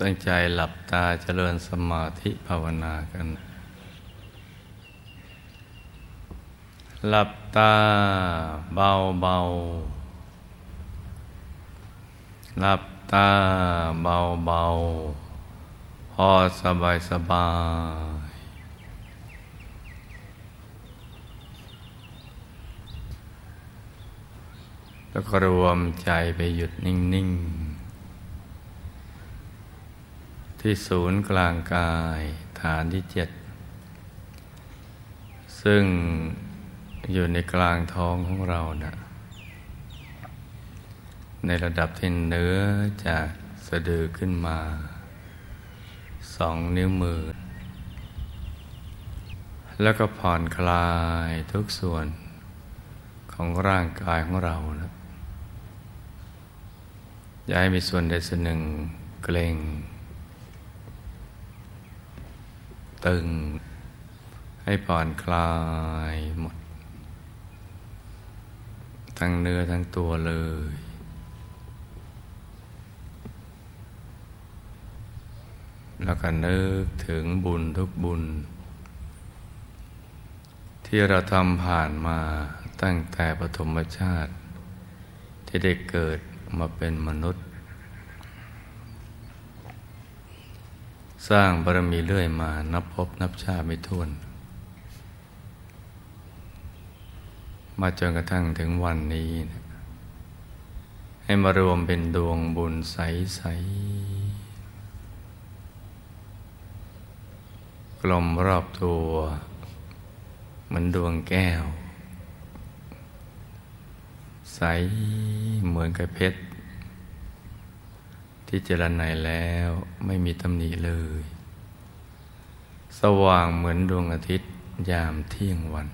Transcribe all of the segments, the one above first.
ตั้งใจหลับตาเจริญสมาธิภาวนากัน หลับตาเบาเบาหลับตาเบาเบาพอสบายสบายแล้วก็รวมใจไปหยุดนิ่ง ๆ ที่ศูนย์กลางกายฐานที่เจ็ด ซึ่งอยู่ในกลางท้องของเรานะในระดับที่เนื้อจากสะดือขึ้นมาสองนิ้วมือ แล้วก็ผ่อนคลายทุกส่วนของร่างกายของเรานะอย่าให้มีส่วนใดส่วนหนึ่งเกร็ง ตึง ให้ผ่อนคลายหมด ทั้งเนื้อทั้งตัวเลย แล้วก็นึกถึงบุญทุกบุญ ที่เราทำผ่านมาตั้งแต่ปฐมชาติ ที่ได้เกิดมาเป็นมนุษย์ สร้างบารมีเรื่อยมานับพบนับชาติไม่ถ้วน มาจนกระทั่งถึงวันนี้นะให้มารวมเป็นดวงบุญใส ๆ กลมรอบตัว เหมือนดวงแก้ว ใสเหมือนกับเพชร ที่เจรไนแล้วไม่มีตำหนิเลย สว่างเหมือนดวงอาทิตย์ยามเที่ยงวัน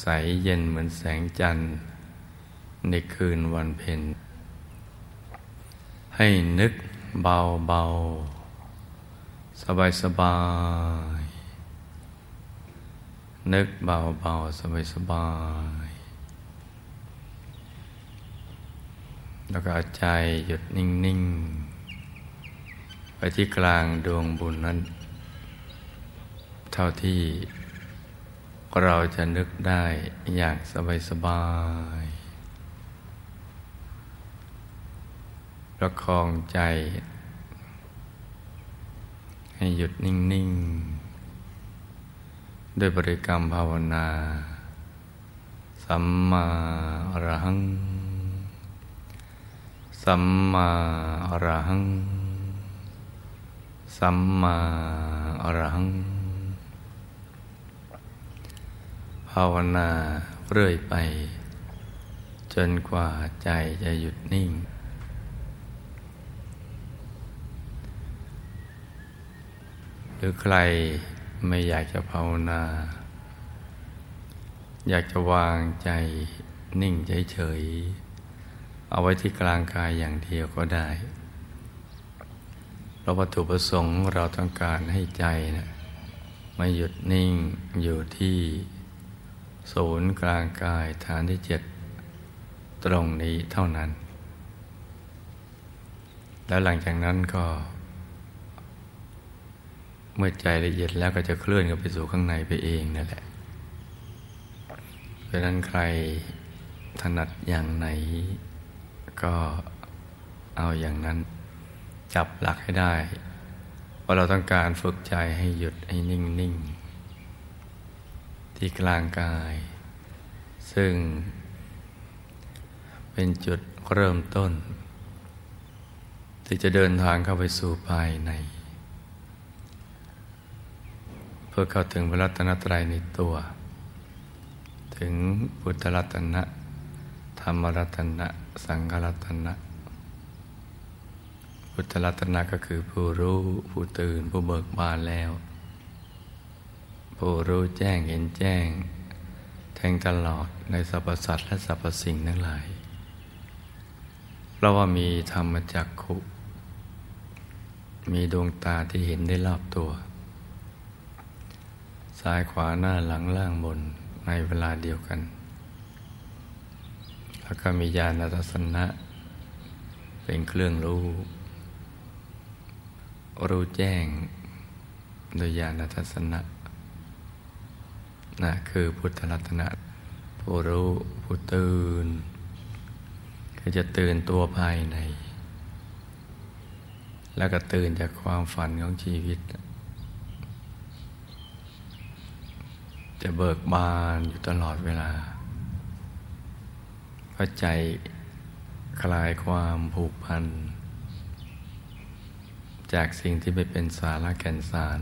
ใสเย็นเหมือนแสงจันทร์ ในคืนวันเพ็ญให้นึกเบาเบาสบายสบาย นึกเบาเบาสบายสบาย แล้วก็เอาใจหยุดนิ่ง ๆ ไปที่กลางดวงบุญนั้น เท่าที่เราจะนึกได้อย่างสบายๆประคองใจ ให้หยุดนิ่ง ๆ ด้วยบริกรรมภาวนา สัมมาอรหัง สัมมาอรหัง สัมมาอรหัง ภาวนาเรื่อยไป จนกว่าใจจะหยุดนิ่ง หรือใครไม่อยากจะภาวนา อยากจะวางใจนิ่งเฉยๆ เอาไว้ที่กลางกายอย่างเดียวก็ได้เราวัตถุประสงค์เราต้องการให้ใจนะมาหยุดนิ่งอยู่ที่ศูนย์กลางกายฐานที่เจ็ดตรงนี้เท่านั้น แล้วหลังจากนั้นก็ เมื่อใจละเอียดแล้วก็จะเคลื่อนกันไปสู่ข้างในไปเองนั่นแหละ เพราะนั้นใครถนัดอย่างไหน ก็เอาอย่างนั้นจับหลักให้ได้ว่าเราต้องการฝึกใจให้หยุดให้นิ่งนิ่งที่กลางกาย ซึ่งเป็นจุดเริ่มต้น ที่จะเดินทางเข้าไปสู่ภายใน เพื่อเข้าถึงพระรัตนตรัยในตัว ถึงพุทธรัตนะ ธรรมรัตนะ สังฆรัตนะ พุทธรัตนะก็คือผู้รู้ผู้ตื่นผู้เบิกบานแล้ว ผู้รู้แจ้งเห็นแจ้ง แทงตลอดในสรรพสัตว์และสรรพสิ่งทั้งหลายเพราะว่ามีธรรมจักขุ มีดวงตาที่เห็นได้รอบตัว ซ้ายขวาหน้าหลังล่างบนในเวลาเดียวกัน แล้วก็มีญาณทัศนะ เป็นเครื่องรู้ รู้แจ้งโดยญาณทัศนะนะคือพุทธรัตนะผู้รู้ผู้ตื่นก็จะตื่นตัวภายใน แล้วก็ตื่นจากความฝันของชีวิต จะเบิกบานอยู่ตลอดเวลา พราใจคลายความผูกพัน จากสิ่งที่ไม่เป็นสาระแก่นสาร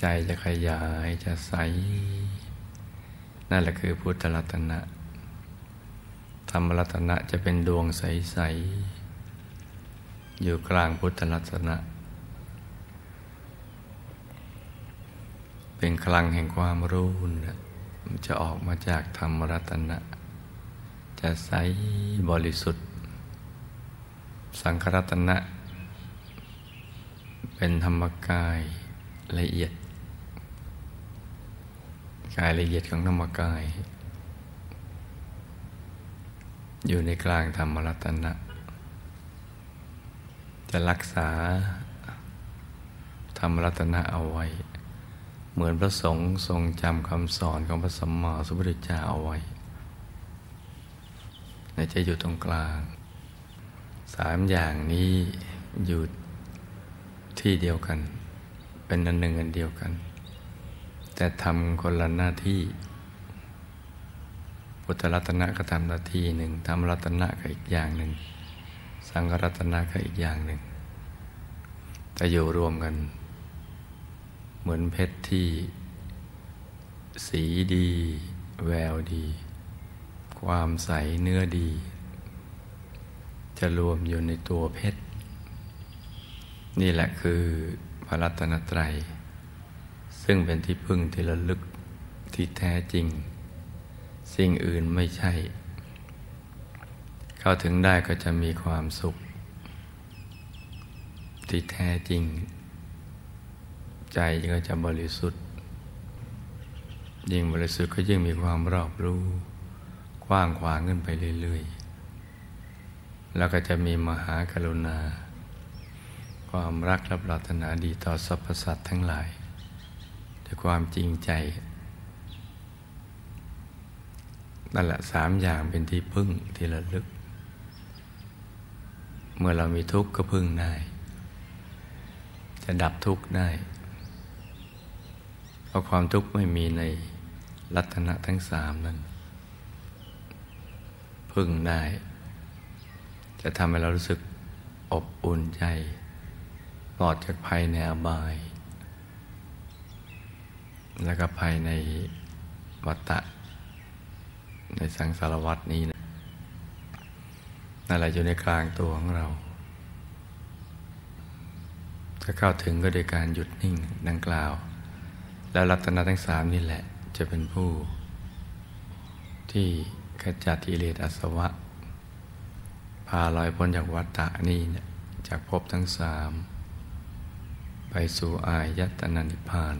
ใจจะขยายจะใส นั่นแหละคือพุทธรัตนะ ธรรมรัตนะจะเป็นดวงใส ๆ อยู่กลางพุทธรัตนะ เป็นคลังแห่งความรู้นะ จะออกมาจากธรรมรัตนะ จะใสบริสุทธิ์ สังครัตนะ เป็นธรรมกายละเอียด กายละเอียดของธรรมกาย อยู่ในกลางธรรมรัตนะ จะรักษาธรรมรัตนะเอาไว้ เหมือนพระสงฆ์ทรงจำคำสอนของพระสัมมาสัมพุทธเจ้าเอาไว้ในจะอยู่ตรงกลาง สามอย่างนี้อยู่ที่เดียวกัน เป็นอันหนึ่งอันเดียวกัน แต่ทำคนละหน้าที่พุทธรัตนะก็ทำหน้าที่หนึ่งธรรมรัตนะก็อีกอย่างหนึ่ง สังฆรัตนะก็อีกอย่างหนึ่งแต่อยู่รวมกัน เหมือนเพชรที่ สีดี แววดี ความใสเนื้อดี จะรวมอยู่ในตัวเพชร นี่แหละคือพระรัตนตรัย ซึ่งเป็นที่พึ่งที่ระลึกที่แท้จริง สิ่งอื่นไม่ใช่ เข้าถึงได้ก็จะมีความสุข ที่แท้จริง ใจก็จะบริสุทธิ์ ยิ่งบริสุทธิ์ก็ยิ่งมีความรอบรู้ กว้างขวางขึ้นไปเรื่อยๆ แล้วก็จะมีมหากรุณา ความรักและปรารถนาดีต่อสรรพสัตว์ทั้งหลายด้วยความจริงใจ นั่นแหละสามอย่างเป็นที่พึ่งที่ระลึก เมื่อเรามีทุกข์ก็พึ่งได้จะดับทุกข์ได้ เพราะความทุกข์ไม่มีในลัตนะทั้งสามนั้น พึ่งได้ จะทำให้เรารู้สึกอบอุ่นใจปลอดจากภัยในอบาย แล้วก็ภายในวัฏฏะในสังสารวัตนี้นะนั่นแหละอยู่ในกลางตัวของเรา ถ้าเข้าถึงก็โดยการหยุดนิ่งดังกล่าว แล้วรัตนทั้งสามนี่แหละ จะเป็นผู้ ที่ขจัดกิเลสอาสวะ พาลอยพ้นจากวัฏฏะนี่เนี่ยจากภพทั้งสามไปสู่อายตนะนิพพาน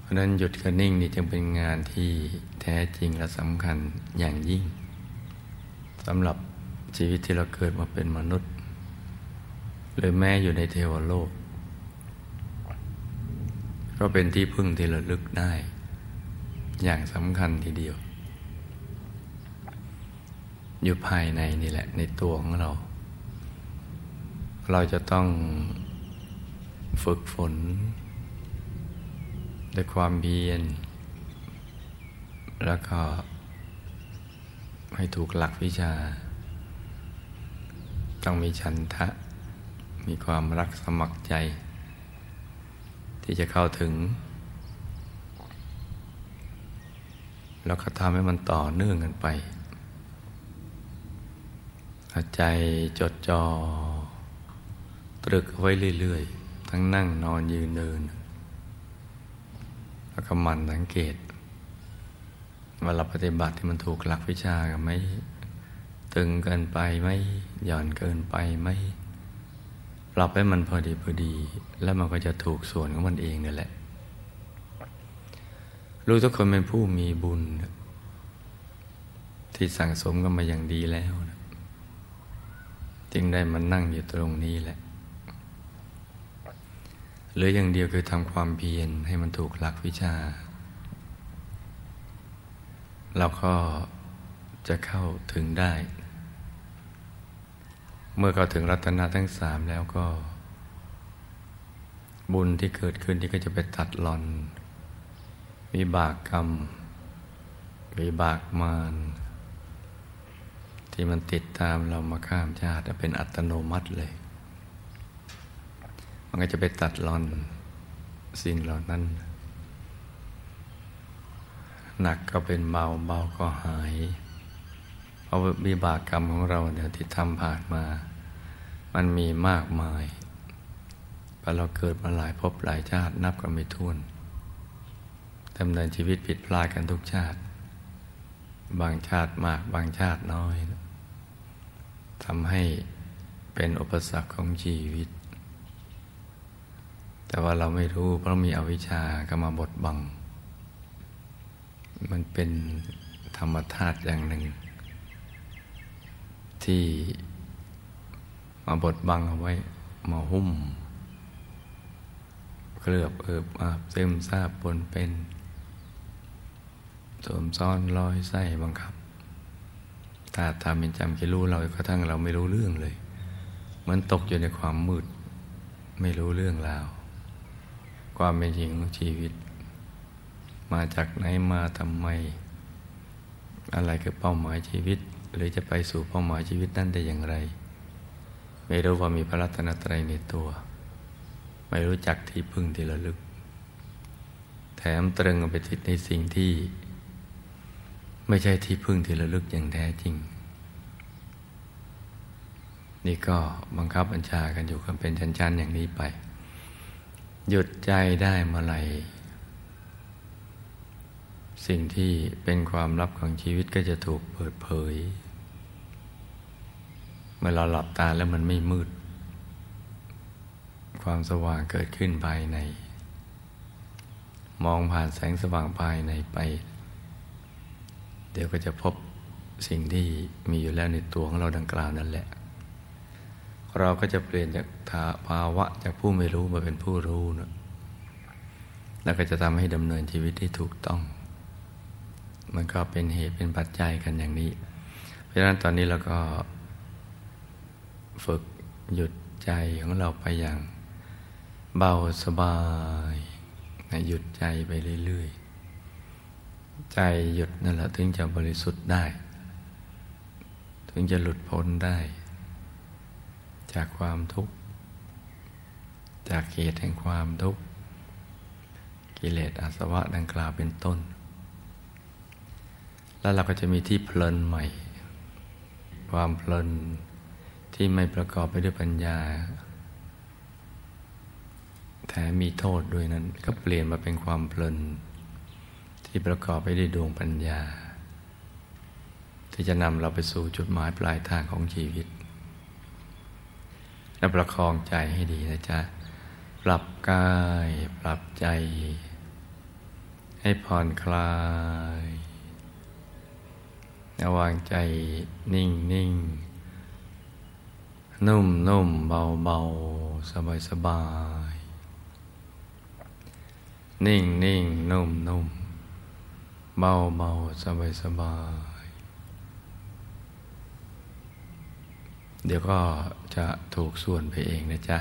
เพราะนั้นหยุดกับนิ่งนี่จึงเป็นงานที่แท้จริงและสำคัญอย่างยิ่งสำหรับชีวิตที่เราเกิดมาเป็นมนุษย์ หรือแม้อยู่ในเทวโลก ก็เป็นที่พึ่งที่ระลึกได้ อย่างสำคัญทีเดียว อยู่ภายในนี่แหละ ในตัวของเรา เราจะต้องฝึกฝนด้วยความเพียรแล้วก็ให้ถูกหลักวิชา ต้องมีชันทะ มีความรักสมัครใจ ที่จะเข้าถึง แล้วก็ทำให้มันต่อเนื่องกันไปใจจดจอ่อตรึกไว้เรื่อยๆ ทั้งนั่งนอนยืนเดิน แล้วก็มันสังเกตเวลาปฏิบัติที่มันถูกหลักวิชากันไหมตึงเกินไปไหมหย่อนเกินไปไหม ปรับให้มันพอดีพอดี แล้วมันก็จะถูกส่วนของมันเองนั่นแหละ รู้ทุกคนเป็นผู้มีบุญ ที่สั่งสมกันมาอย่างดีแล้วจึงได้มานั่งอยู่ตรงนี้แหละหรืออย่างเดียวคือทำความเพียรให้มันถูกหลักวิชา เราก็จะเข้าถึงได้ เมื่อเข้าถึงรัตนะทั้งสามแล้วก็ บุญที่เกิดขึ้นที่ก็จะไปตัดหลอน วิบากกรรม วิบากมารที่มันติดตามเรามาข้ามชาติเป็นอัตโนมัติเลย มันก็จะไปตัดหลอนสิ่งเหล่านั้น หนักก็เป็นเบาเบาก็หาย เพราะวิบากกรรมของเราเนี่ยที่ทำผ่านมา มันมีมากมายพอเราเกิดมาหลายภพหลายชาตินับก็ไม่ถ้วนดำเนินชีวิตผิดพลาดกันทุกชาติ บางชาติมากบางชาติน้อยทำให้เป็นอุปสรรคของชีวิต แต่ว่าเราไม่รู้เพราะมีอวิชชาก็มาบดบัง มันเป็นธรรมธาตุอย่างหนึ่ง ที่มาบดบังเอาไว้ มาหุ้ม เคลือบเอิบอาบซึมซาบบนเป็นสวมซ้อนลอยไส้บังคับถ้าทำเป็นจำคิดรู้เรากระทั่งเราไม่รู้เรื่องเลย เหมือนตกอยู่ในความมืด ไม่รู้เรื่องราว ความเป็นจริงของชีวิต มาจากไหนมาทำไม อะไรคือเป้าหมายชีวิต หรือจะไปสู่เป้าหมายชีวิตนั้นได้อย่างไร ไม่รู้ว่ามีพระรัตนตรัยในตัว ไม่รู้จักที่พึ่งที่ระลึก แถมตรึงไปติดในสิ่งที่ ไม่ใช่ที่พึ่งที่ระลึกอย่างแท้จริง นี่ก็บังคับบัญชากันอยู่กันเป็นชั้นๆอย่างนี้ไป หยุดใจได้เมื่อไหร่ สิ่งที่เป็นความลับของชีวิตก็จะถูกเปิดเผย เมื่อเราหลับตาแล้วมันไม่มืด ความสว่างเกิดขึ้นภายใน มองผ่านแสงสว่างภายในไป เดี๋ยวก็จะพบสิ่งที่มีอยู่แล้วในตัวของเราดังกล่าวนั่นแหละ เราก็จะเปลี่ยนจากภาวะจากผู้ไม่รู้มาเป็นผู้รู้นะแล้วก็จะทำให้ดำเนินชีวิตที่ถูกต้อง มันก็เป็นเหตุเป็นปัจจัยกันอย่างนี้ เพราะฉะนั้นตอนนี้เราก็ฝึกหยุดใจของเราไปอย่างเบาสบายหยุดใจไปเรื่อยๆ ใจหยุดนั่นแหละถึงจะบริสุทธิ์ได้ ถึงจะหลุดพ้นได้ จากความทุกข์ จากเหตุแห่งความทุกข์ กิเลสอาสวะดังกล่าวเป็นต้น แล้วเราก็จะมีที่เพลินใหม่ ความเพลินที่ไม่ประกอบไปด้วยปัญญา แถมมีโทษด้วยนั้น ก็เปลี่ยนมาเป็นความเพลิน ที่ประกอบไปด้วยดวงปัญญา ที่จะนำเราไปสู่จุดหมายปลายทางของชีวิต และประคองใจให้ดีนะจ๊ะ ปรับกาย ปรับใจ ให้ผ่อนคลาย วางใจนิ่งนิ่งนุ่มนุ่มเบาเบาสบายสบาย นิ่งนิ่งนุ่มนุ่มเบาเบาสบายสบาย เดี๋ยวก็จะถูกส่วนไปเองนะจ๊ะ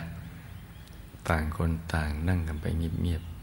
ต่างคนต่างนั่งกันไปเงียบๆ